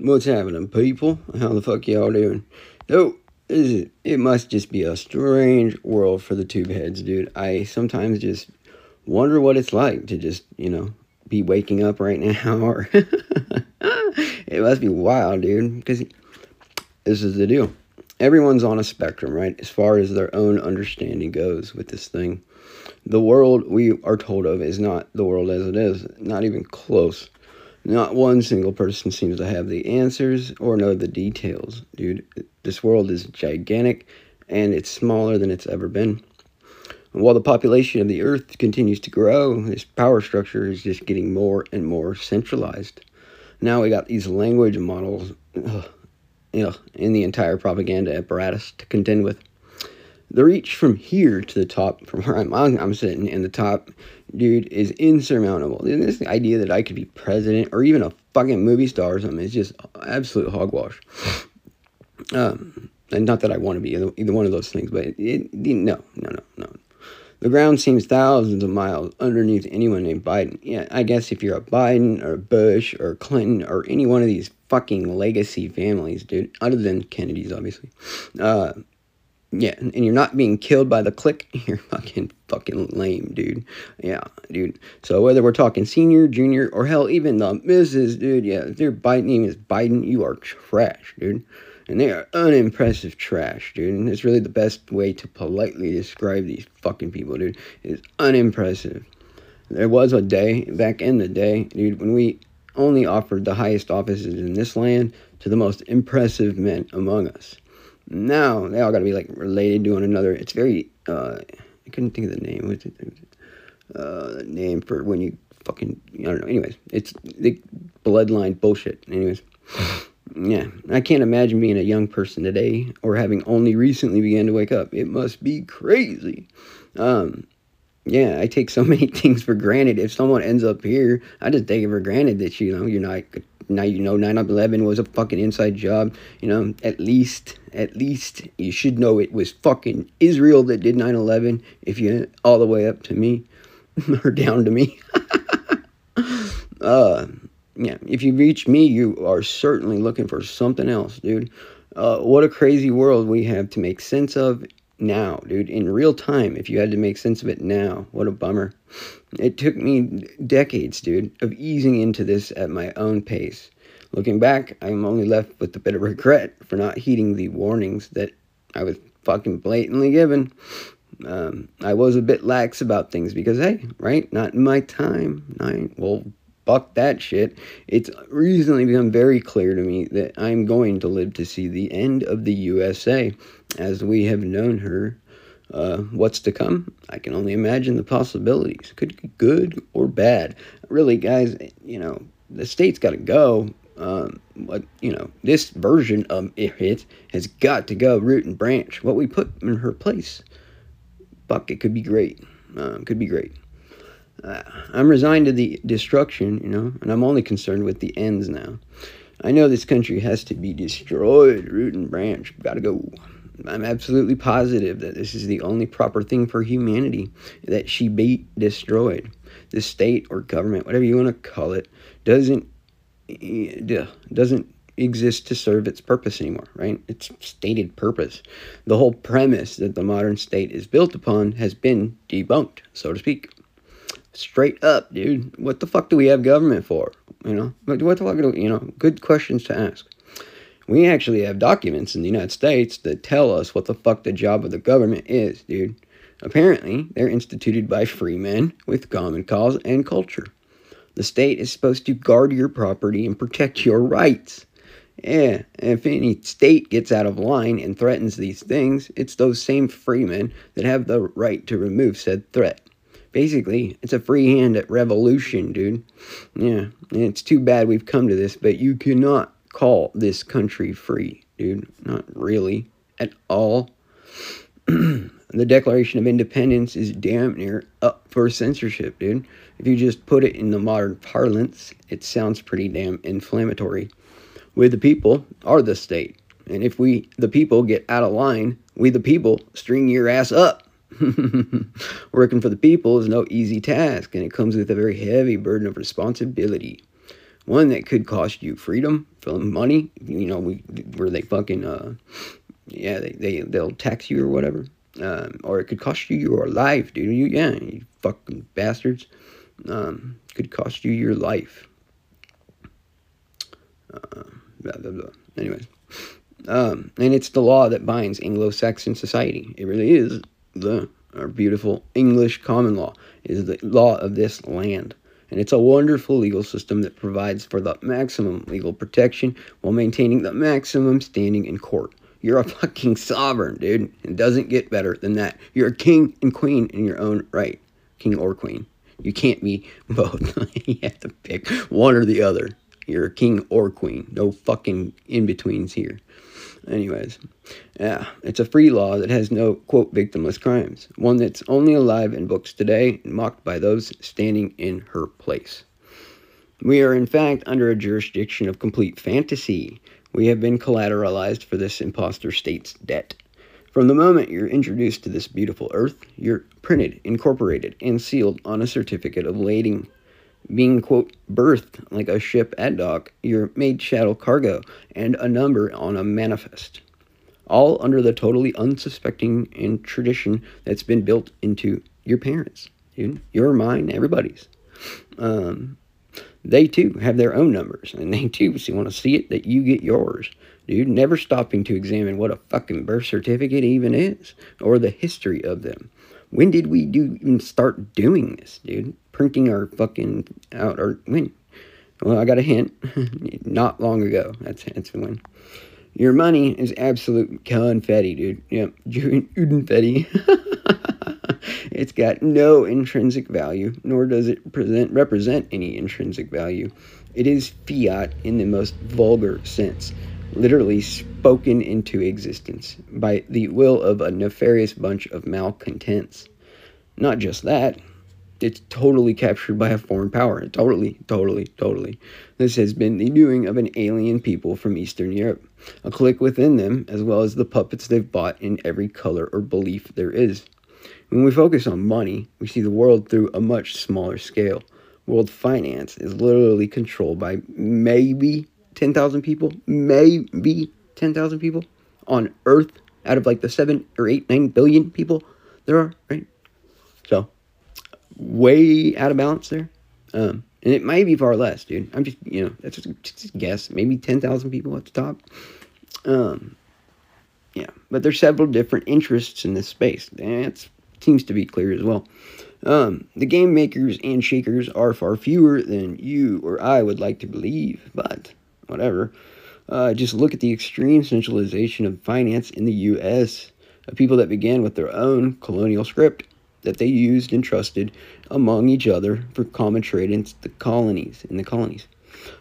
What's happening, people? How the fuck y'all doing? Oh, is, it must just be a strange world for the tube heads, dude. I sometimes just wonder what it's like to just, you know, be waking up right now. Or it must be wild, dude. Because this is the deal. Everyone's on a spectrum, right? As far as their own understanding goes with this thing. The world we are told of is not the world as it is, not even close. Not one single person seems to have the answers or know the details, dude. This world is gigantic and it's smaller than it's ever been. And while the population of the earth continues to grow, this power structure is just getting more and more centralized. Now we got these language models ugh, ugh, in the entire propaganda apparatus to contend with the reach from here to the top, from where I'm, I'm sitting in the top, dude, is insurmountable. And this idea that I could be president or even a fucking movie star or something is just absolute hogwash. Um, and not that I want to be either, either one of those things, but it, it, no, no, no, no. The ground seems thousands of miles underneath anyone named Biden. Yeah, I guess if you're a Biden or Bush or Clinton or any one of these fucking legacy families, dude, other than Kennedy's, obviously, uh, yeah, and you're not being killed by the click, you're fucking fucking lame, dude. Yeah, dude. So whether we're talking senior, junior, or hell, even the Mrs., dude, yeah, their Biden name is Biden, you are trash, dude. And they are unimpressive trash, dude. And it's really the best way to politely describe these fucking people, dude. Is unimpressive. There was a day back in the day, dude, when we only offered the highest offices in this land to the most impressive men among us. Now they all got to be like related to one another. It's very. Uh, I couldn't think of the name. What's it? Uh, the name for when you fucking. I don't know. Anyways, it's the bloodline bullshit. Anyways. Yeah, I can't imagine being a young person today or having only recently began to wake up. It must be crazy. Um, yeah, I take so many things for granted. If someone ends up here, I just take it for granted that you know you're not now you know 9-11 was a fucking inside job. You know at least at least you should know it was fucking israel that did 9-11 if you all the way up to me or down to me. Uh yeah if you reach me you are certainly looking for something else dude. Uh, what a crazy world we have to make sense of now, dude, in real time, if you had to make sense of it now. What a bummer. It took me decades, dude, of easing into this at my own pace. Looking back, I'm only left with a bit of regret for not heeding the warnings that I was fucking blatantly given. Um, I was a bit lax about things because, hey, right, not in my time. I, well, fuck that shit. It's recently become very clear to me that I'm going to live to see the end of the USA as we have known her. Uh, what's to come? I can only imagine the possibilities. Could be good or bad. Really, guys, you know, the state's got to go. Um, but, you know, this version of it has got to go root and branch. What we put in her place, fuck, it could be great. Uh, could be great. I'm resigned to the destruction, you know, and I'm only concerned with the ends now. I know this country has to be destroyed, root and branch. Gotta go. I'm absolutely positive that this is the only proper thing for humanity, that she be destroyed. The state or government, whatever you want to call it, doesn't eh, eh, doesn't exist to serve its purpose anymore, right? Its stated purpose. The whole premise that the modern state is built upon has been debunked, so to speak. Straight up, dude. What the fuck do we have government for? You know, what the fuck do we, you know? Good questions to ask. We actually have documents in the United States that tell us what the fuck the job of the government is, dude. Apparently, they're instituted by free men with common cause and culture. The state is supposed to guard your property and protect your rights. Yeah, if any state gets out of line and threatens these things, it's those same freemen that have the right to remove said threat. Basically, it's a free hand at revolution, dude. Yeah, and it's too bad we've come to this, but you cannot call this country free, dude. Not really. At all. the Declaration of Independence is damn near up for censorship, dude. If you just put it in the modern parlance, it sounds pretty damn inflammatory. We, the people, are the state. And if we, the people, get out of line, we, the people, string your ass up. Working for the people is no easy task, and it comes with a very heavy burden of responsibility. One that could cost you freedom, money, you know, we, where they fucking, uh, yeah, they, they, they'll tax you or whatever. Um, or it could cost you your life, dude. You, yeah, you fucking bastards. Um, could cost you your life. Uh, blah, blah, blah. Anyways. Um, and it's the law that binds Anglo-Saxon society. It really is the our beautiful English common law. is the law of this land. And it's a wonderful legal system that provides for the maximum legal protection while maintaining the maximum standing in court. You're a fucking sovereign, dude. It doesn't get better than that. You're a king and queen in your own right. King or queen. You can't be both. you have to pick one or the other. You're a king or queen. No fucking in betweens here. Anyways, yeah, it's a free law that has no, quote, victimless crimes. One that's only alive in books today and mocked by those standing in her place. We are, in fact, under a jurisdiction of complete fantasy. We have been collateralized for this impostor state's debt. From the moment you're introduced to this beautiful earth, you're printed, incorporated, and sealed on a certificate of lading being, quote, berthed like a ship at dock, you're made chattel cargo, and a number on a manifest. All under the totally unsuspecting and tradition that's been built into your parents, dude. Your, mine, everybody's. Um, they too have their own numbers, and they too want to see it that you get yours. Dude, never stopping to examine what a fucking birth certificate even is, or the history of them. When did we do even start doing this, dude? Printing our fucking out our when. Well, I got a hint. Not long ago. That's that's when. Your money is absolute confetti, dude. Yep, confetti. it's got no intrinsic value, nor does it present represent any intrinsic value. It is fiat in the most vulgar sense, literally spoken into existence by the will of a nefarious bunch of malcontents. Not just that, it's totally captured by a foreign power. Totally, totally, totally. This has been the doing of an alien people from Eastern Europe, a clique within them, as well as the puppets they've bought in every color or belief there is. When we focus on money, we see the world through a much smaller scale. World finance is literally controlled by maybe 10,000 people, maybe 10,000 people on Earth out of like the 7 or 8, 9 billion people there are, right? Way out of balance there. Um, and it might be far less, dude. I'm just, you know, that's just, just a guess. Maybe 10,000 people at the top. Um, yeah, but there's several different interests in this space. That seems to be clear as well. Um, the game makers and shakers are far fewer than you or I would like to believe, but whatever. Uh, just look at the extreme centralization of finance in the U.S. of people that began with their own colonial script that they used and trusted among each other for common trade in the colonies. In the colonies,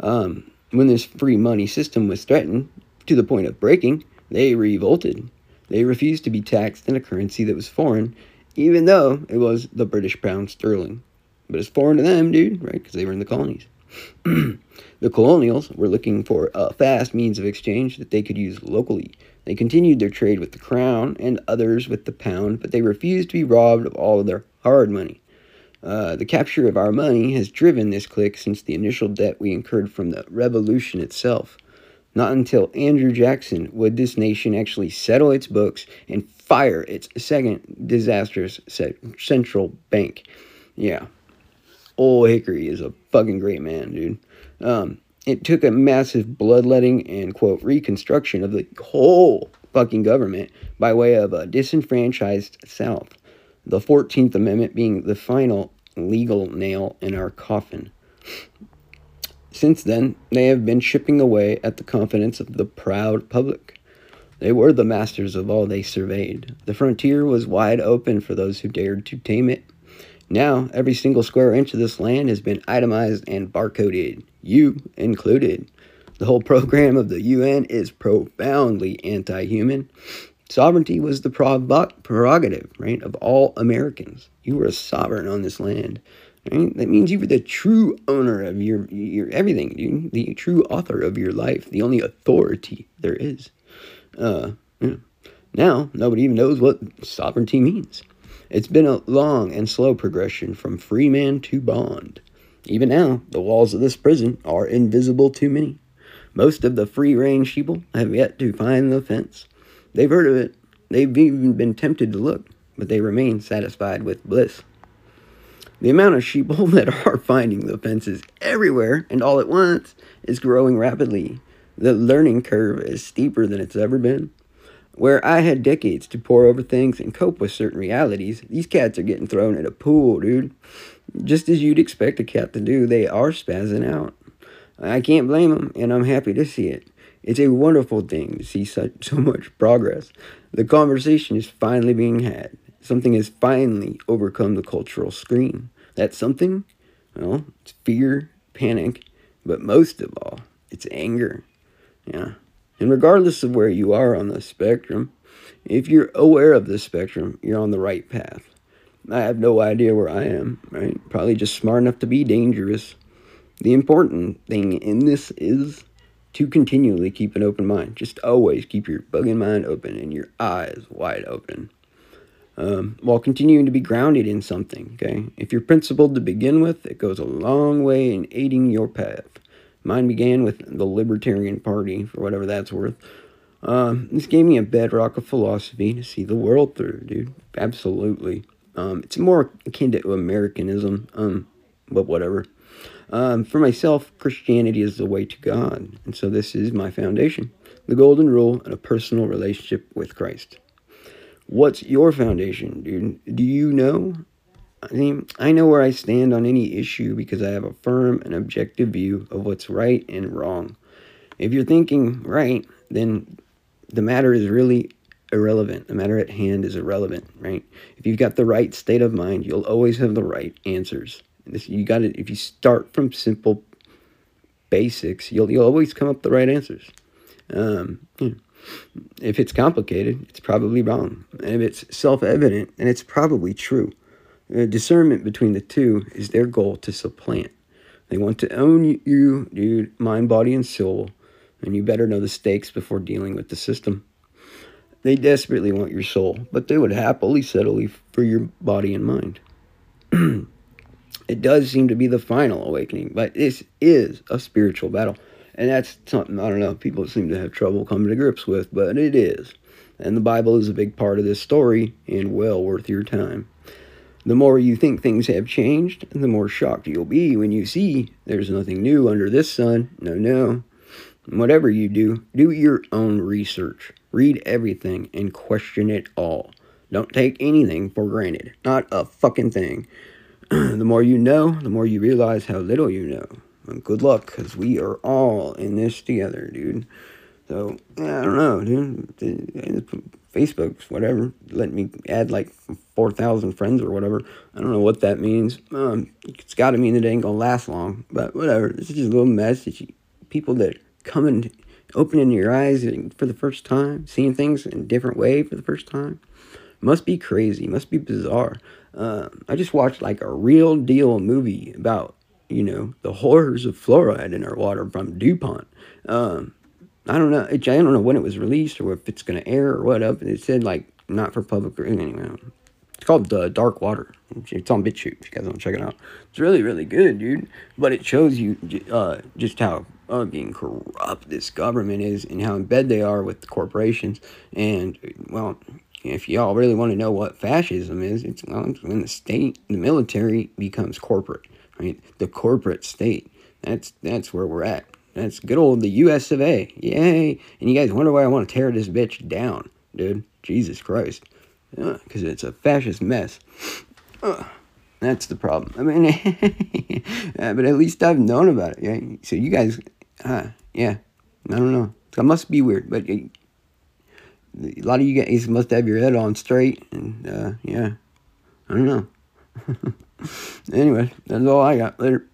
um, when this free money system was threatened to the point of breaking, they revolted. They refused to be taxed in a currency that was foreign, even though it was the British pound sterling. But it's foreign to them, dude, right? Because they were in the colonies. the colonials were looking for a fast means of exchange that they could use locally they continued their trade with the crown and others with the pound, but they refused to be robbed of all of their hard money. Uh, the capture of our money has driven this clique since the initial debt we incurred from the revolution itself. Not until Andrew Jackson would this nation actually settle its books and fire its second disastrous central bank. Yeah. Old Hickory is a fucking great man, dude. Um, it took a massive bloodletting and, quote, reconstruction of the whole fucking government by way of a disenfranchised South. The 14th Amendment being the final legal nail in our coffin. Since then, they have been chipping away at the confidence of the proud public. They were the masters of all they surveyed. The frontier was wide open for those who dared to tame it. Now, every single square inch of this land has been itemized and barcoded, you included. The whole program of the UN is profoundly anti human. Sovereignty was the prerogative, right, of all Americans. You were a sovereign on this land. Right? That means you were the true owner of your, your everything, dude. The true author of your life, the only authority there is. Uh, yeah. Now, nobody even knows what sovereignty means. It's been a long and slow progression from free man to bond. Even now, the walls of this prison are invisible to many. Most of the free range sheeple have yet to find the fence. They've heard of it. They've even been tempted to look, but they remain satisfied with bliss. The amount of sheeple that are finding the fences everywhere and all at once is growing rapidly. The learning curve is steeper than it's ever been. Where I had decades to pore over things and cope with certain realities, these cats are getting thrown in a pool, dude. Just as you'd expect a cat to do, they are spazzing out. I can't blame them, and I'm happy to see it. It's a wonderful thing to see such so much progress. The conversation is finally being had. Something has finally overcome the cultural screen. That something, well, it's fear, panic, but most of all, it's anger. Yeah. And regardless of where you are on the spectrum, if you're aware of the spectrum, you're on the right path. I have no idea where I am, right? Probably just smart enough to be dangerous. The important thing in this is to continually keep an open mind. Just always keep your bugging mind open and your eyes wide open. Um, while continuing to be grounded in something, okay? If you're principled to begin with, it goes a long way in aiding your path. Mine began with the Libertarian Party, for whatever that's worth. Um, this gave me a bedrock of philosophy to see the world through, dude. Absolutely. Um, it's more akin to Americanism, um, but whatever. Um, for myself, Christianity is the way to God, and so this is my foundation the golden rule and a personal relationship with Christ. What's your foundation, dude? Do you know? I mean, I know where I stand on any issue because I have a firm and objective view of what's right and wrong. If you're thinking right, then the matter is really irrelevant. The matter at hand is irrelevant, right? If you've got the right state of mind, you'll always have the right answers. This, you got to if you start from simple basics, you'll you'll always come up the right answers. Um, if it's complicated, it's probably wrong. And if it's self-evident, then it's probably true. The discernment between the two is their goal to supplant. They want to own you, dude, mind, body, and soul, and you better know the stakes before dealing with the system. They desperately want your soul, but they would happily settle for your body and mind. it does seem to be the final awakening, but this is a spiritual battle. And that's something, I don't know, people seem to have trouble coming to grips with, but it is. And the Bible is a big part of this story and well worth your time. The more you think things have changed, the more shocked you'll be when you see there's nothing new under this sun. No, no. Whatever you do, do your own research. Read everything and question it all. Don't take anything for granted. Not a fucking thing. the more you know, the more you realize how little you know. And good luck, because we are all in this together, dude. So, I don't know, dude. Facebook, whatever, let me add like 4,000 friends or whatever. I don't know what that means. Um, it's got to mean that it ain't going to last long, but whatever. This is just a little message. People that come and opening your eyes for the first time, seeing things in a different way for the first time. Must be crazy, must be bizarre. Uh, I just watched like a real deal movie about, you know, the horrors of fluoride in our water from DuPont. Um, I don't know. I don't know when it was released or if it's going to air or what up. It said like not for public or anyway. It's called uh, Dark Water. It's on BitChute. If you guys want to check it out, it's really really good, dude. But it shows you uh, just how fucking corrupt this government is and how in bed they are with the corporations. And well, if y'all really want to know what fascism is, it's well, it's when the state, the military becomes corporate, right? The corporate state. That's that's where we're at. That's good old the U.S. of A. Yay! And you guys wonder why I want to tear this bitch down, dude? Jesus Christ. Because uh, it's a fascist mess. Uh, that's the problem. I mean, uh, but at least I've known about it. Yeah. So you guys, yeah. I don't know. That must be weird, but a lot of you guys must have your head on straight, and uh, yeah. I don't know. anyway, that's all I got. Later.